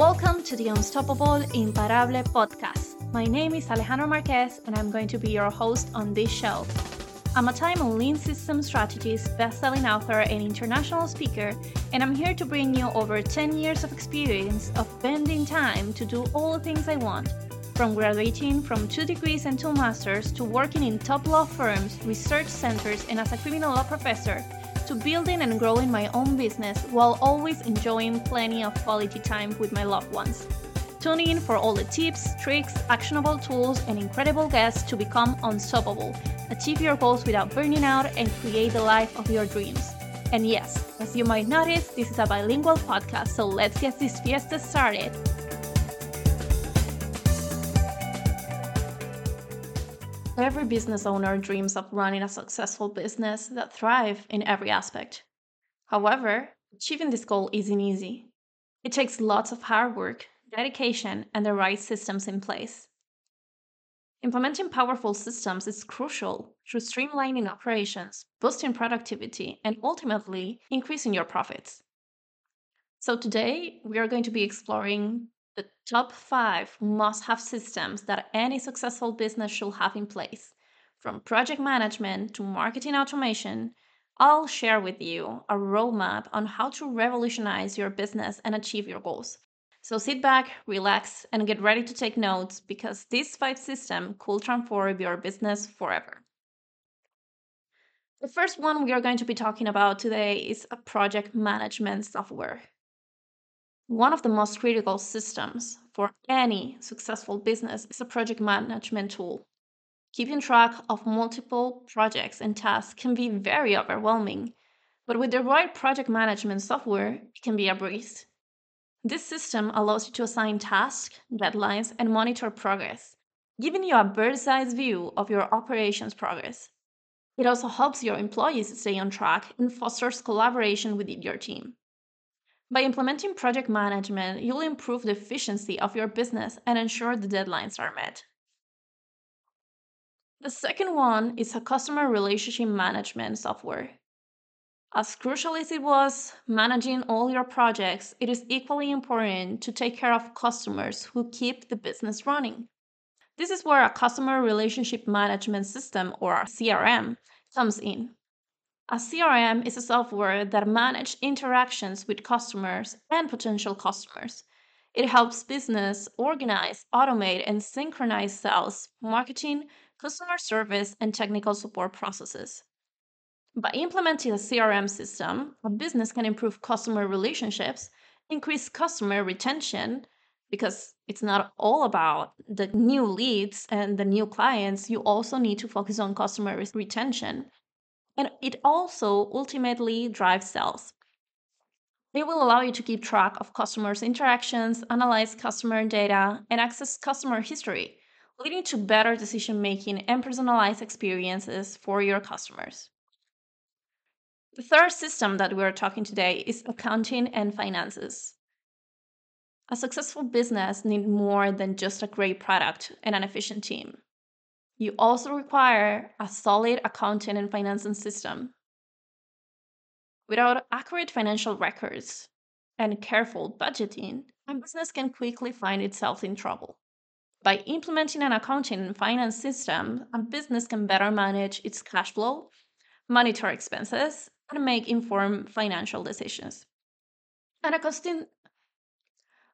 Welcome to the Unstoppable Imparable podcast. My name is Alejandra Marques, and I'm going to be your host on this show. I'm a time and lean system strategist, best-selling author, and international speaker, and I'm here to bring you over 10 years of experience of bending time to do all the things I want, from graduating from two degrees and two masters to working in top law firms, research centers, and as a criminal law professor to building and growing my own business while always enjoying plenty of quality time with my loved ones. Tune in for all the tips, tricks, actionable tools, and incredible guests to become unstoppable, achieve your goals without burning out, and create the life of your dreams. And yes, as you might notice, this is a bilingual podcast, so let's get this fiesta started. Every business owner dreams of running a successful business that thrives in every aspect. However, achieving this goal isn't easy. It takes lots of hard work, dedication, and the right systems in place. Implementing powerful systems is crucial through streamlining operations, boosting productivity, and ultimately increasing your profits. So, today we are going to be exploring the top five must have systems that any successful business should have in place. From project management to marketing automation, I'll share with you a roadmap on how to revolutionize your business and achieve your goals. So sit back, relax, and get ready to take notes because this five system could transform your business forever. The first one we are going to be talking about today is a project management software. One of the most critical systems for any successful business is a project management tool. Keeping track of multiple projects and tasks can be very overwhelming, but with the right project management software, it can be a breeze. This system allows you to assign tasks, deadlines, and monitor progress, giving you a bird's eye view of your operations progress. It also helps your employees stay on track and fosters collaboration within your team. By implementing project management, you'll improve the efficiency of your business and ensure the deadlines are met. The second one is a customer relationship management software. As crucial as it was managing all your projects, it is equally important to take care of customers who keep the business running. This is where a customer relationship management system or CRM comes in. A CRM is a software that manages interactions with customers and potential customers. It helps business organize, automate, and synchronize sales, marketing, customer service, and technical support processes. By implementing a CRM system, a business can improve customer relationships, increase customer retention, because it's not all about the new leads and the new clients, you also need to focus on customer retention and it also ultimately drives sales. It will allow you to keep track of customers' interactions, analyze customer data, and access customer history, leading to better decision making and personalized experiences for your customers. The third system that we're talking today is accounting and finances. A successful business needs more than just a great product and an efficient team. You also require a solid accounting and financing system. Without accurate financial records and careful budgeting, a business can quickly find itself in trouble. By implementing an accounting and finance system, a business can better manage its cash flow, monitor expenses, and make informed financial decisions. An accounting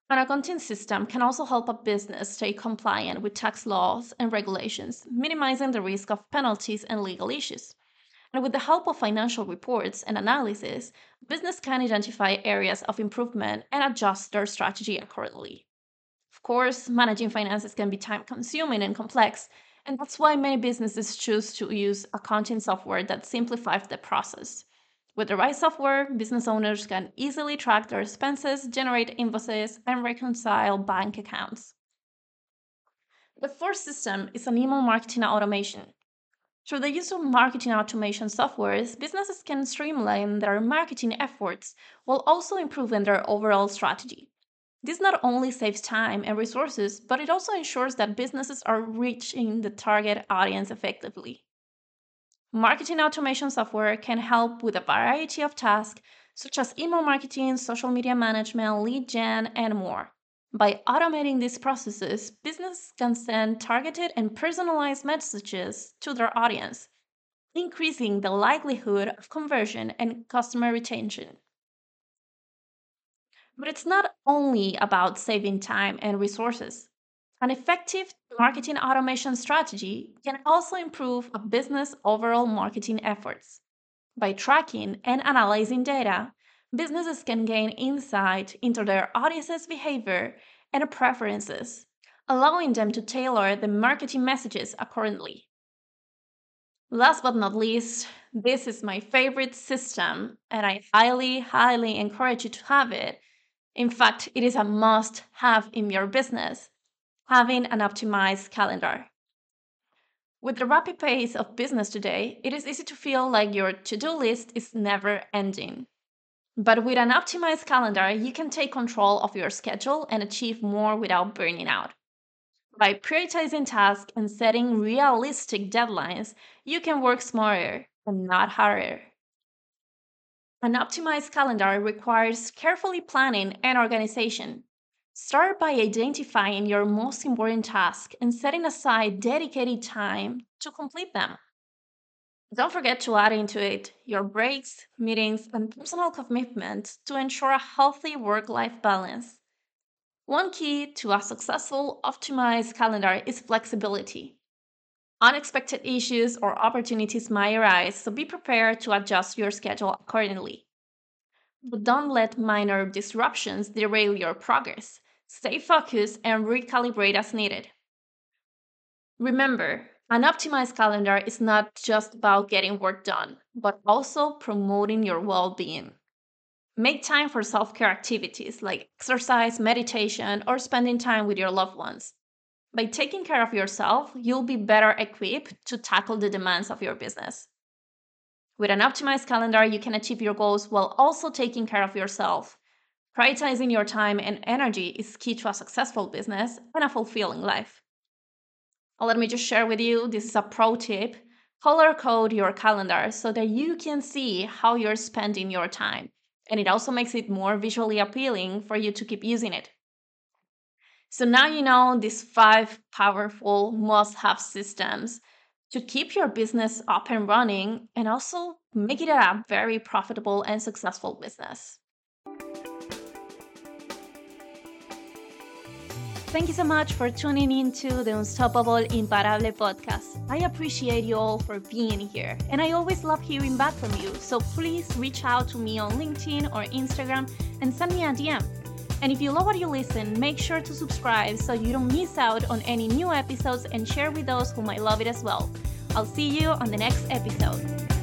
an accounting system can also help a business stay compliant with tax laws and regulations, minimizing the risk of penalties and legal issues. And with the help of financial reports and analysis, business can identify areas of improvement and adjust their strategy accordingly. Of course, managing finances can be time consuming and complex, and that's why many businesses choose to use accounting software that simplifies the process. With the right software, business owners can easily track their expenses, generate invoices, and reconcile bank accounts. The fourth system is an email marketing automation. Through the use of marketing automation softwares, businesses can streamline their marketing efforts while also improving their overall strategy. This not only saves time and resources, but it also ensures that businesses are reaching the target audience effectively. Marketing automation software can help with a variety of tasks such as email marketing, social media management, lead gen, and more. By automating these processes, businesses can send targeted and personalized messages to their audience, increasing the likelihood of conversion and customer retention. But it's not only about saving time and resources. An effective marketing automation strategy can also improve a business overall marketing efforts. By tracking and analyzing data, businesses can gain insight into their audience's behavior and preferences, allowing them to tailor the marketing messages accordingly. Last but not least, this is my favorite system, and I highly, highly encourage you to have it. In fact, it is a must have in your business having an optimized calendar. With the rapid pace of business today, it is easy to feel like your to do list is never ending. But with an optimized calendar, you can take control of your schedule and achieve more without burning out. By prioritizing tasks and setting realistic deadlines, you can work smarter and not harder. An optimized calendar requires carefully planning and organization. Start by identifying your most important tasks and setting aside dedicated time to complete them. Don't forget to add into it your breaks, meetings, and personal commitments to ensure a healthy work life balance. One key to a successful, optimized calendar is flexibility. Unexpected issues or opportunities might arise, so be prepared to adjust your schedule accordingly. But don't let minor disruptions derail your progress. Stay focused and recalibrate as needed. Remember, an optimized calendar is not just about getting work done, but also promoting your well being. Make time for self care activities like exercise, meditation, or spending time with your loved ones. By taking care of yourself, you'll be better equipped to tackle the demands of your business. With an optimized calendar, you can achieve your goals while also taking care of yourself Prioritizing your time and energy is key to a successful business and a fulfilling life. Let me just share with you this is a pro tip. Color code your calendar so that you can see how you're spending your time. And it also makes it more visually appealing for you to keep using it. So now you know these five powerful must have systems to keep your business up and running and also make it a very profitable and successful business. Thank you so much for tuning into the Unstoppable Imparable podcast. I appreciate you all for being here, and I always love hearing back from you. So please reach out to me on LinkedIn or Instagram and send me a DM. And if you love what you listen, make sure to subscribe so you don't miss out on any new episodes and share with those who might love it as well. I'll see you on the next episode.